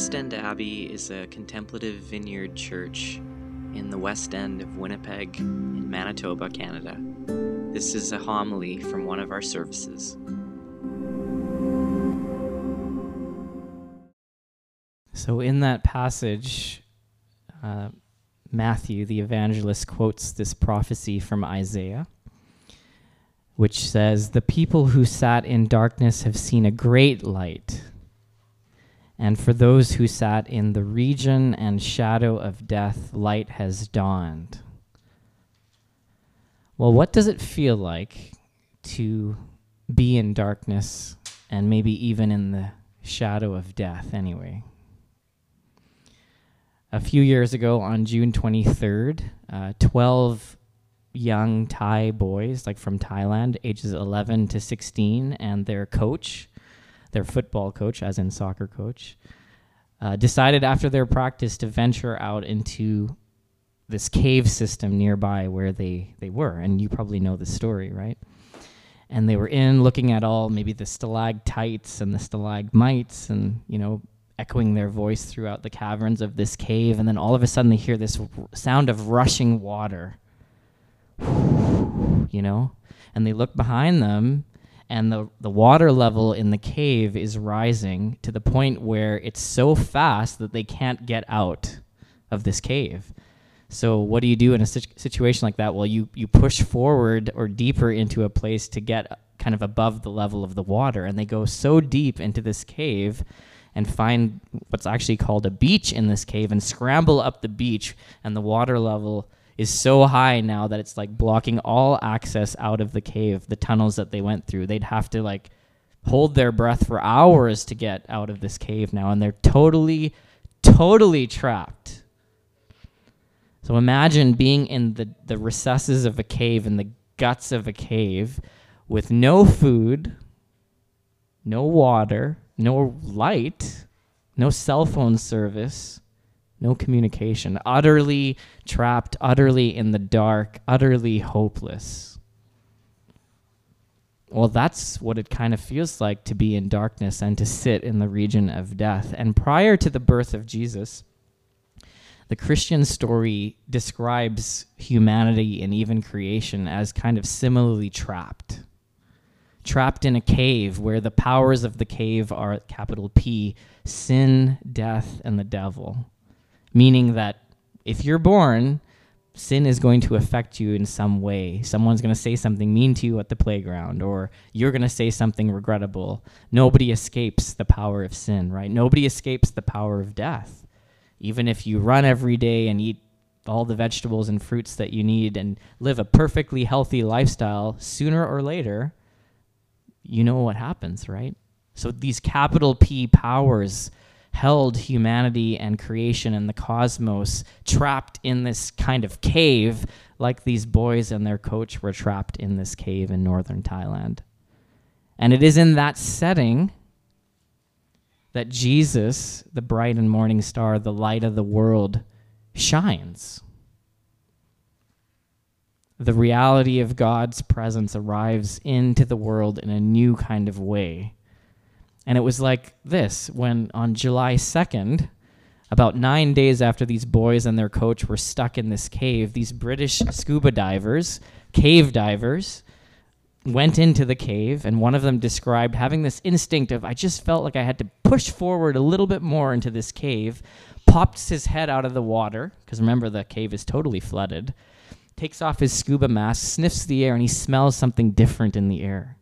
West End Abbey is a contemplative vineyard church in the west end of Winnipeg in Manitoba, Canada. This is a homily from one of our services. So, in that passage, uh, Matthew, the evangelist, quotes this prophecy from Isaiah, which says, The people who sat in darkness have seen a great light. And for those who sat in the region and shadow of death, light has dawned. Well, what does it feel like to be in darkness and maybe even in the shadow of death, anyway? A few years ago, on June 23rd, uh, 12 young Thai boys, like from Thailand, ages 11 to 16, and their coach, their football coach, as in soccer coach, uh, decided after their practice to venture out into this cave system nearby where they, they were. And you probably know the story, right? And they were in looking at all maybe the stalactites and the stalagmites and, you know, echoing their voice throughout the caverns of this cave. And then all of a sudden they hear this r- sound of rushing water, you know? And they look behind them and the, the water level in the cave is rising to the point where it's so fast that they can't get out of this cave. So what do you do in a situ- situation like that? Well, you you push forward or deeper into a place to get kind of above the level of the water, and they go so deep into this cave and find what's actually called a beach in this cave and scramble up the beach, and the water level is so high now that it's like blocking all access out of the cave, the tunnels that they went through. They'd have to like hold their breath for hours to get out of this cave now, and they're totally, totally trapped. So imagine being in the, the recesses of a cave, in the guts of a cave, with no food, no water, no light, no cell phone service, no communication, utterly trapped, utterly in the dark, utterly hopeless. Well, that's what it kind of feels like to be in darkness and to sit in the region of death. And prior to the birth of Jesus, the Christian story describes humanity and even creation as kind of similarly trapped. Trapped in a cave where the powers of the cave are capital P sin, death, and the devil meaning that if you're born, sin is going to affect you in some way. Someone's going to say something mean to you at the playground, or you're going to say something regrettable. Nobody escapes the power of sin, right? Nobody escapes the power of death. Even if you run every day and eat all the vegetables and fruits that you need and live a perfectly healthy lifestyle, sooner or later, you know what happens, right? So these capital P powers held humanity and creation and the cosmos trapped in this kind of cave, like these boys and their coach were trapped in this cave in northern Thailand. And it is in that setting that Jesus, the bright and morning star, the light of the world, shines. The reality of God's presence arrives into the world in a new kind of way and it was like this when on July 2nd, about nine days after these boys and their coach were stuck in this cave, these British scuba divers, cave divers, went into the cave, and one of them described having this instinct of, I just felt like I had to push forward a little bit more into this cave, pops his head out of the water, because remember, the cave is totally flooded, takes off his scuba mask, sniffs the air, and he smells something different in the air.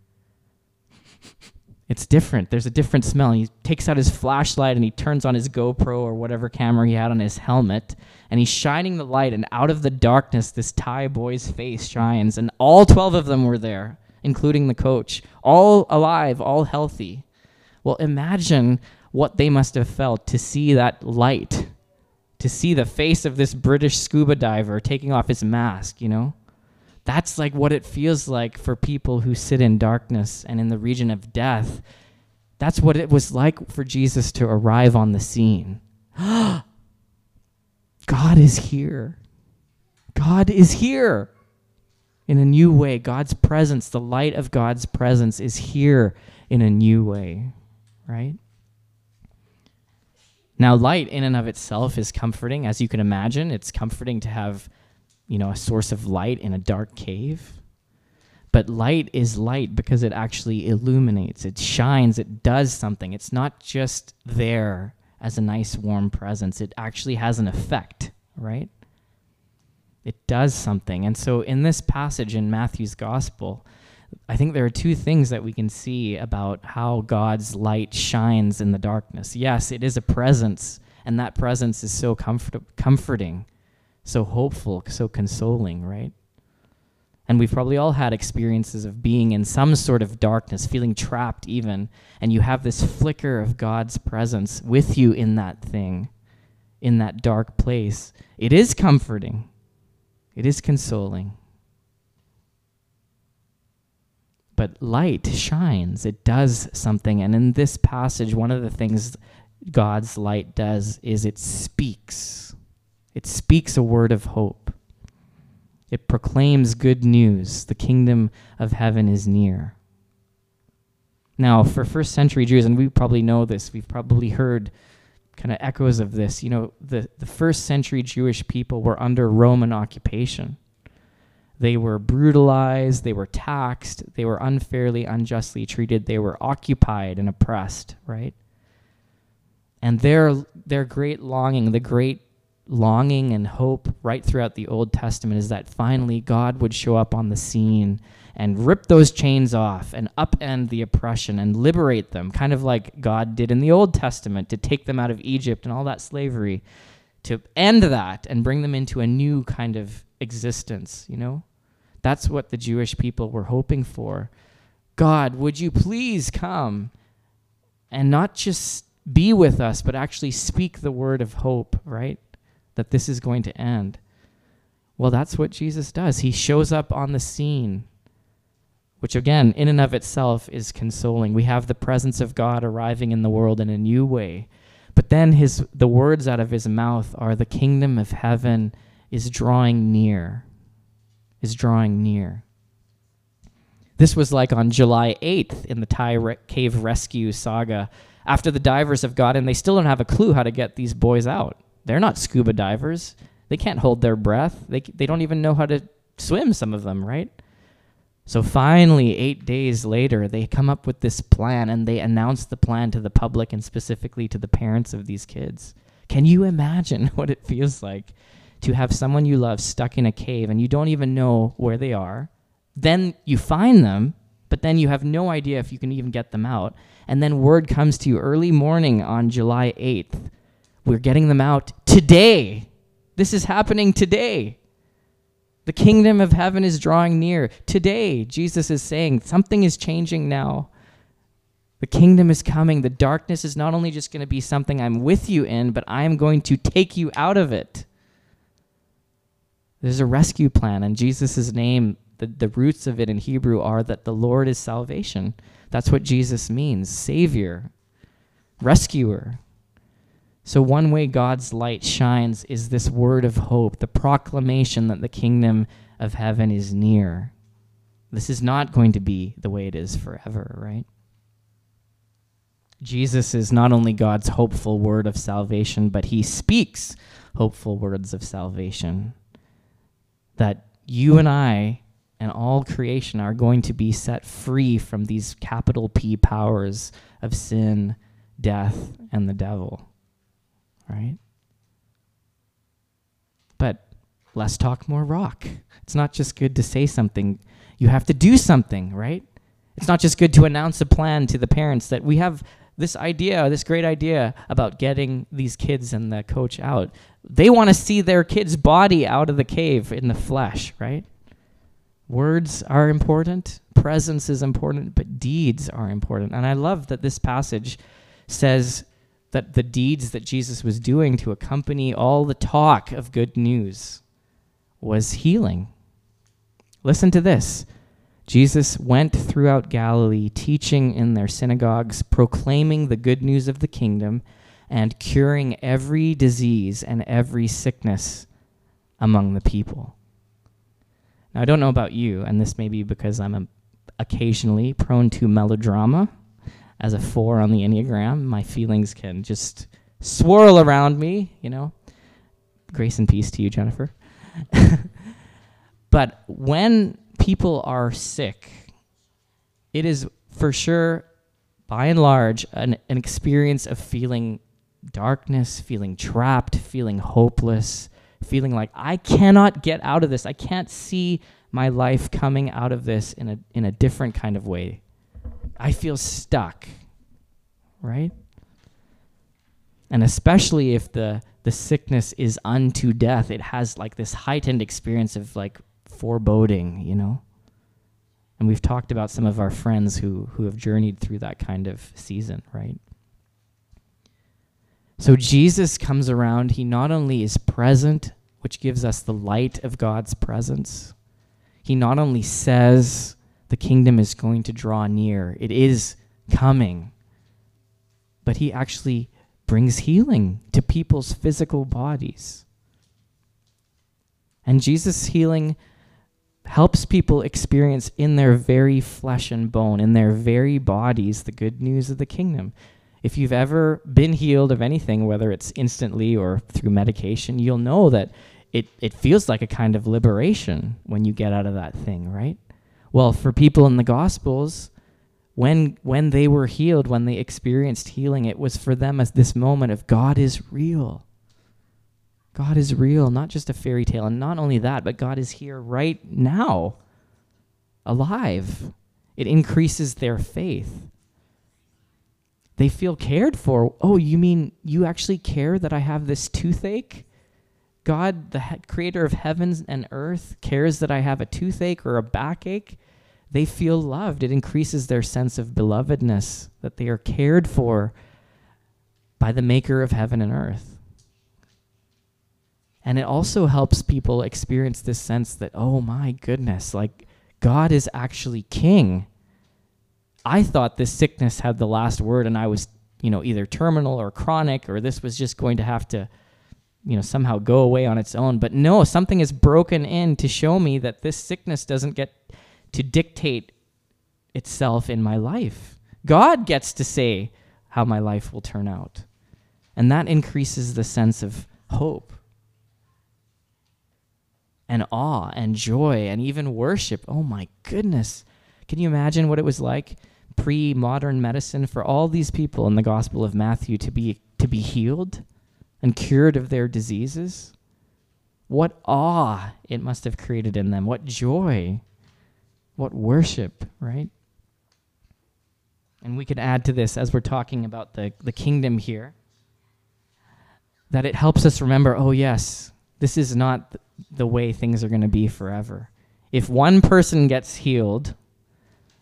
It's different. There's a different smell. He takes out his flashlight and he turns on his GoPro or whatever camera he had on his helmet, and he's shining the light. And out of the darkness, this Thai boy's face shines, and all 12 of them were there, including the coach, all alive, all healthy. Well, imagine what they must have felt to see that light, to see the face of this British scuba diver taking off his mask, you know? That's like what it feels like for people who sit in darkness and in the region of death. That's what it was like for Jesus to arrive on the scene. God is here. God is here in a new way. God's presence, the light of God's presence, is here in a new way, right? Now, light in and of itself is comforting, as you can imagine. It's comforting to have, you know, a source of light in a dark cave. But light is light because it actually illuminates, it shines, it does something. It's not just there as a nice warm presence, it actually has an effect, right? It does something. And so in this passage in Matthew's gospel, I think there are two things that we can see about how God's light shines in the darkness. Yes, it is a presence, and that presence is so comfort- comforting, so hopeful, so consoling, right? And we've probably all had experiences of being in some sort of darkness, feeling trapped even, and you have this flicker of God's presence with you in that thing, in that dark place. It is comforting, it is consoling. But light shines, it does something. And in this passage, one of the things God's light does is it speaks. It speaks a word of hope. It proclaims good news. The kingdom of heaven is near. Now, for first century Jews, and we probably know this, we've probably heard kind of echoes of this. You know, the, the first century Jewish people were under Roman occupation. They were brutalized, they were taxed, they were unfairly, unjustly treated, they were occupied and oppressed, right? And their their great longing, the great longing and hope right throughout the Old Testament is that finally God would show up on the scene and rip those chains off and upend the oppression and liberate them, kind of like God did in the Old Testament to take them out of Egypt and all that slavery, to end that and bring them into a new kind of existence, you know? That's what the Jewish people were hoping for. God, would you please come and not just be with us, but actually speak the word of hope, right? That this is going to end. Well, that's what Jesus does. He shows up on the scene, which again, in and of itself, is consoling. We have the presence of God arriving in the world in a new way. But then his the words out of his mouth are the kingdom of heaven is drawing near is drawing near. This was like on July 8th in the Thai cave rescue saga. After the divers have got in, they still don't have a clue how to get these boys out. They're not scuba divers. They can't hold their breath. They, they don't even know how to swim, some of them, right? So finally, eight days later, they come up with this plan and they announce the plan to the public and specifically to the parents of these kids. Can you imagine what it feels like to have someone you love stuck in a cave and you don't even know where they are. Then you find them, but then you have no idea if you can even get them out. And then word comes to you early morning on July 8th. We're getting them out today. This is happening today. The kingdom of heaven is drawing near. Today, Jesus is saying something is changing now. The kingdom is coming. The darkness is not only just going to be something I'm with you in, but I am going to take you out of it. There's a rescue plan, and Jesus' name, the, the roots of it in Hebrew are that the Lord is salvation. That's what Jesus means Savior, rescuer. So, one way God's light shines is this word of hope, the proclamation that the kingdom of heaven is near. This is not going to be the way it is forever, right? Jesus is not only God's hopeful word of salvation, but he speaks hopeful words of salvation that you and I and all creation are going to be set free from these capital P powers of sin, death, and the devil. Right? But less talk, more rock. It's not just good to say something, you have to do something, right? It's not just good to announce a plan to the parents that we have this idea, this great idea about getting these kids and the coach out. They want to see their kid's body out of the cave in the flesh, right? Words are important, presence is important, but deeds are important. And I love that this passage says that the deeds that Jesus was doing to accompany all the talk of good news was healing. Listen to this. Jesus went throughout Galilee, teaching in their synagogues, proclaiming the good news of the kingdom, and curing every disease and every sickness among the people. Now, I don't know about you, and this may be because I'm occasionally prone to melodrama. As a four on the Enneagram, my feelings can just swirl around me, you know. Grace and peace to you, Jennifer. but when people are sick, it is for sure, by and large, an, an experience of feeling darkness, feeling trapped, feeling hopeless, feeling like I cannot get out of this. I can't see my life coming out of this in a in a different kind of way. I feel stuck. Right? And especially if the the sickness is unto death, it has like this heightened experience of like foreboding, you know? And we've talked about some of our friends who who have journeyed through that kind of season, right? So Jesus comes around, he not only is present, which gives us the light of God's presence, he not only says the kingdom is going to draw near, it is coming, but he actually brings healing to people's physical bodies. And Jesus' healing helps people experience in their very flesh and bone, in their very bodies, the good news of the kingdom. If you've ever been healed of anything, whether it's instantly or through medication, you'll know that it, it feels like a kind of liberation when you get out of that thing, right? Well, for people in the Gospels, when when they were healed, when they experienced healing, it was for them as this moment of God is real. God is real, not just a fairy tale. And not only that, but God is here right now, alive. It increases their faith. They feel cared for. Oh, you mean you actually care that I have this toothache? God, the he- creator of heavens and earth, cares that I have a toothache or a backache. They feel loved. It increases their sense of belovedness, that they are cared for by the maker of heaven and earth. And it also helps people experience this sense that, oh my goodness, like God is actually king. I thought this sickness had the last word and I was, you know, either terminal or chronic or this was just going to have to you know somehow go away on its own. But no something is broken in to show me that this sickness doesn't get to dictate itself in my life. God gets to say how my life will turn out. And that increases the sense of hope and awe and joy and even worship. Oh my goodness. Can you imagine what it was like pre-modern medicine for all these people in the gospel of matthew to be to be healed and cured of their diseases? What awe it must have created in them. What joy. What worship, right? And we could add to this as we're talking about the, the kingdom here that it helps us remember oh, yes, this is not the way things are going to be forever. If one person gets healed,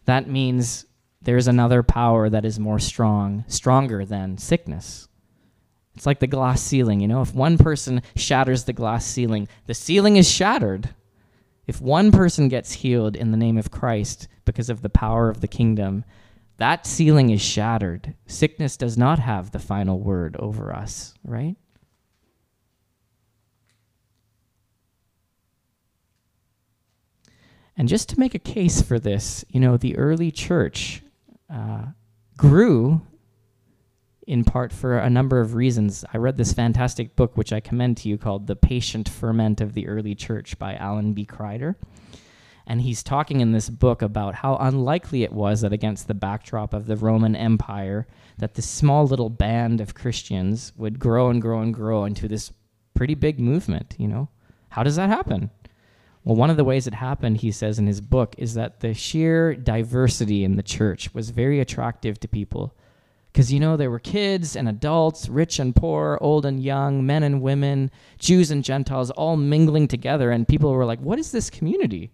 that means there's another power that is more strong, stronger than sickness. It's like the glass ceiling, you know? If one person shatters the glass ceiling, the ceiling is shattered. If one person gets healed in the name of Christ because of the power of the kingdom, that ceiling is shattered. Sickness does not have the final word over us, right? And just to make a case for this, you know, the early church uh, grew in part for a number of reasons. I read this fantastic book, which I commend to you, called The Patient Ferment of the Early Church by Alan B. Kreider. And he's talking in this book about how unlikely it was that against the backdrop of the Roman Empire, that this small little band of Christians would grow and grow and grow into this pretty big movement, you know? How does that happen? Well, one of the ways it happened, he says in his book, is that the sheer diversity in the church was very attractive to people because, you know, there were kids and adults, rich and poor, old and young, men and women, Jews and Gentiles, all mingling together. And people were like, what is this community?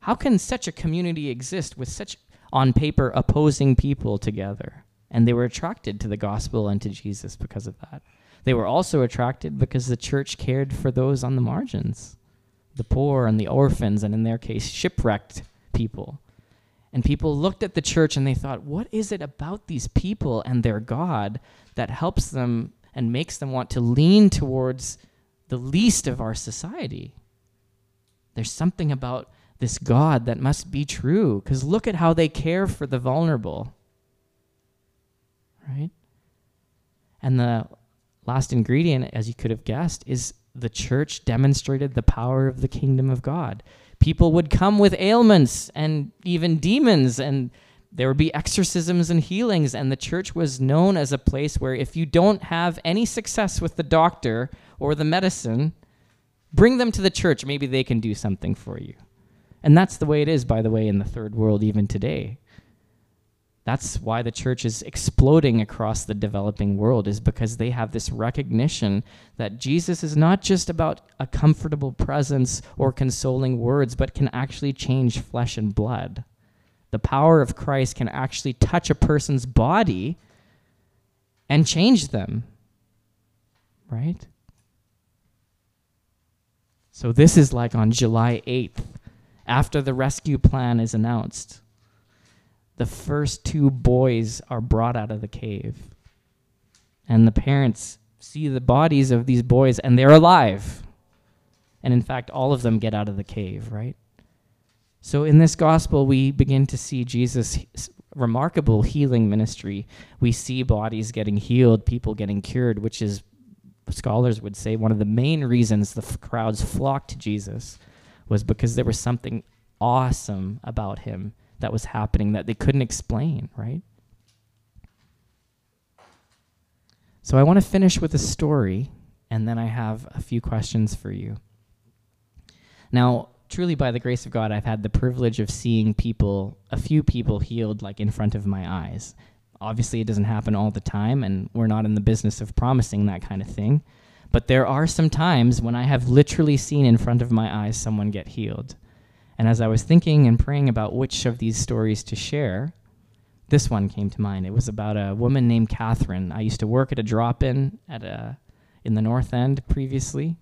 How can such a community exist with such, on paper, opposing people together? And they were attracted to the gospel and to Jesus because of that. They were also attracted because the church cared for those on the margins, the poor and the orphans, and in their case, shipwrecked people. And people looked at the church and they thought, what is it about these people and their God that helps them and makes them want to lean towards the least of our society? There's something about this God that must be true because look at how they care for the vulnerable. Right? And the last ingredient, as you could have guessed, is the church demonstrated the power of the kingdom of God. People would come with ailments and even demons, and there would be exorcisms and healings. And the church was known as a place where if you don't have any success with the doctor or the medicine, bring them to the church. Maybe they can do something for you. And that's the way it is, by the way, in the third world, even today. That's why the church is exploding across the developing world, is because they have this recognition that Jesus is not just about a comfortable presence or consoling words, but can actually change flesh and blood. The power of Christ can actually touch a person's body and change them. Right? So, this is like on July 8th, after the rescue plan is announced the first two boys are brought out of the cave. And the parents see the bodies of these boys and they're alive. And in fact, all of them get out of the cave, right? So in this gospel, we begin to see Jesus' remarkable healing ministry. We see bodies getting healed, people getting cured, which is, scholars would say, one of the main reasons the crowds flocked to Jesus was because there was something awesome about him that was happening that they couldn't explain, right? So I want to finish with a story, and then I have a few questions for you. Now, truly by the grace of God, I've had the privilege of seeing people, a few people healed like in front of my eyes. Obviously, it doesn't happen all the time, and we're not in the business of promising that kind of thing. But there are some times when I have literally seen in front of my eyes someone get healed. And as I was thinking and praying about which of these stories to share, this one came to mind. It was about a woman named Catherine. I used to work at a drop-in at a in the North End previously,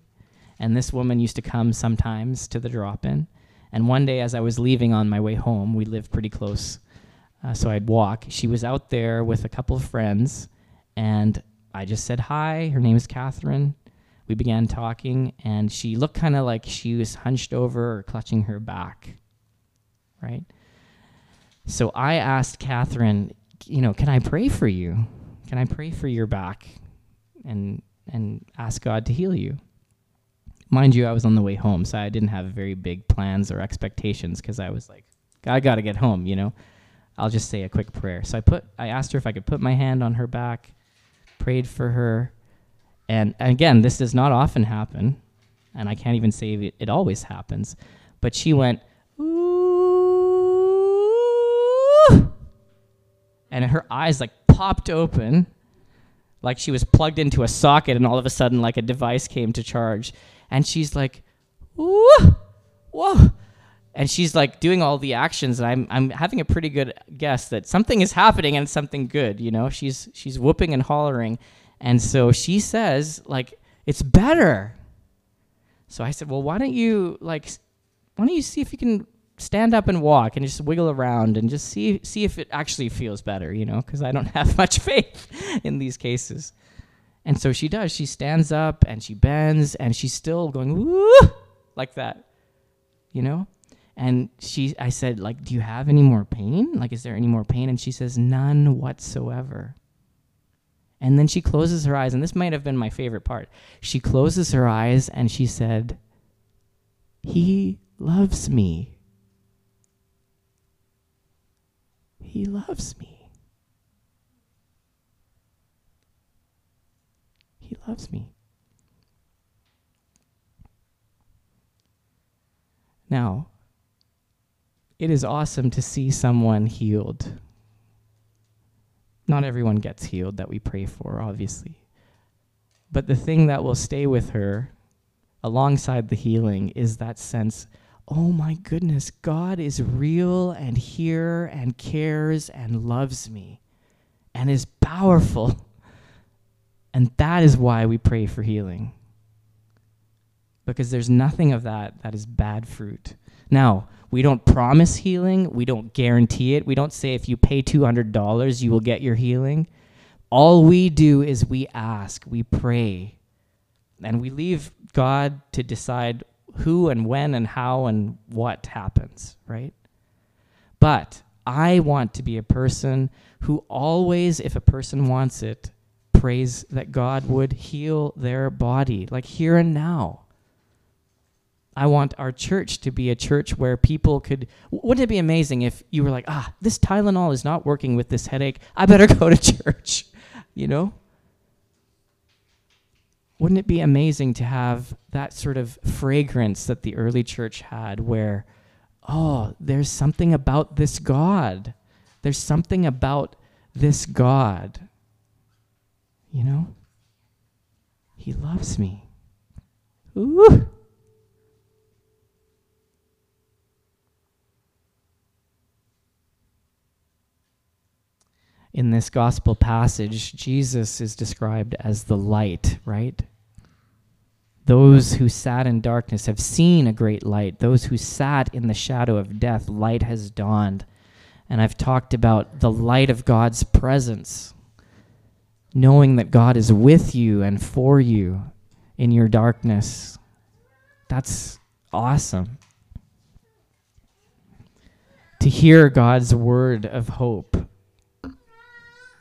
and this woman used to come sometimes to the drop-in. And one day, as I was leaving on my way home, we lived pretty close, uh, so I'd walk. She was out there with a couple of friends, and I just said hi. Her name is Catherine we began talking, and she looked kind of like she was hunched over or clutching her back, right? So I asked Catherine, you know, can I pray for you? Can I pray for your back and and ask God to heal you? Mind you, I was on the way home, so I didn't have very big plans or expectations because I was like, I got to get home, you know. I'll just say a quick prayer. So I put I asked her if I could put my hand on her back, prayed for her, and, again, this does not often happen, and I can't even say it, it always happens. But she went, ooh, and her eyes like popped open, like she was plugged into a socket, and all of a sudden, like a device came to charge, and she's like, ooh, whoa. And she's like doing all the actions, and I'm I'm having a pretty good guess that something is happening and something good. You know, she's she's whooping and hollering, and so she says, like, it's better. So I said, well, why don't you like, why don't you see if you can stand up and walk and just wiggle around and just see see if it actually feels better, you know? Because I don't have much faith in these cases. And so she does. She stands up and she bends and she's still going woo like that, you know. And she, I said, like, do you have any more pain? Like, is there any more pain? And she says, none whatsoever. And then she closes her eyes, and this might have been my favorite part. She closes her eyes and she said, He loves me. He loves me. He loves me. Now, it is awesome to see someone healed not everyone gets healed that we pray for, obviously. But the thing that will stay with her alongside the healing is that sense oh my goodness, God is real and here and cares and loves me and is powerful. And that is why we pray for healing. Because there's nothing of that that is bad fruit. Now, we don't promise healing. We don't guarantee it. We don't say if you pay $200, you will get your healing. All we do is we ask, we pray, and we leave God to decide who and when and how and what happens, right? But I want to be a person who always, if a person wants it, prays that God would heal their body, like here and now. I want our church to be a church where people could. Wouldn't it be amazing if you were like, ah, this Tylenol is not working with this headache. I better go to church, you know? Wouldn't it be amazing to have that sort of fragrance that the early church had where, oh, there's something about this God. There's something about this God. You know? He loves me. Ooh. In this gospel passage, Jesus is described as the light, right? Those who sat in darkness have seen a great light. Those who sat in the shadow of death, light has dawned. And I've talked about the light of God's presence, knowing that God is with you and for you in your darkness. That's awesome. To hear God's word of hope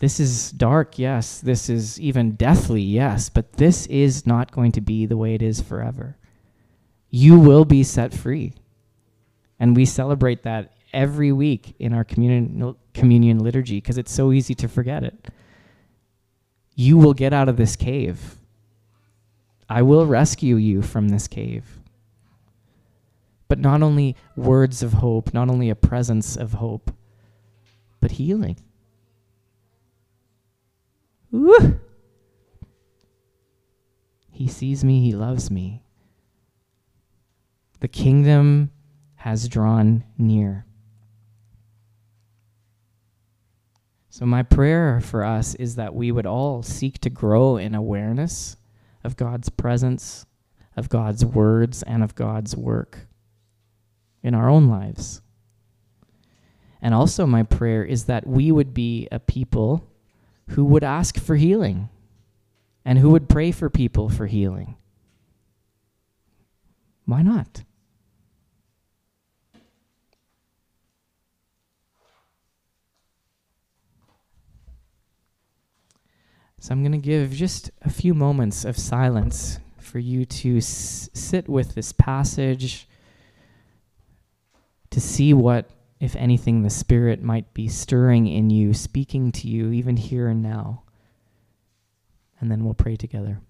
this is dark, yes. This is even deathly, yes. But this is not going to be the way it is forever. You will be set free. And we celebrate that every week in our communion, communion liturgy because it's so easy to forget it. You will get out of this cave. I will rescue you from this cave. But not only words of hope, not only a presence of hope, but healing. Woo! He sees me, he loves me. The kingdom has drawn near. So, my prayer for us is that we would all seek to grow in awareness of God's presence, of God's words, and of God's work in our own lives. And also, my prayer is that we would be a people who would ask for healing and who would pray for people for healing. Why not? So I'm going to give just a few moments of silence for you to s- sit with this passage, to see what if anything, the Spirit might be stirring in you, speaking to you, even here and now. And then we'll pray together.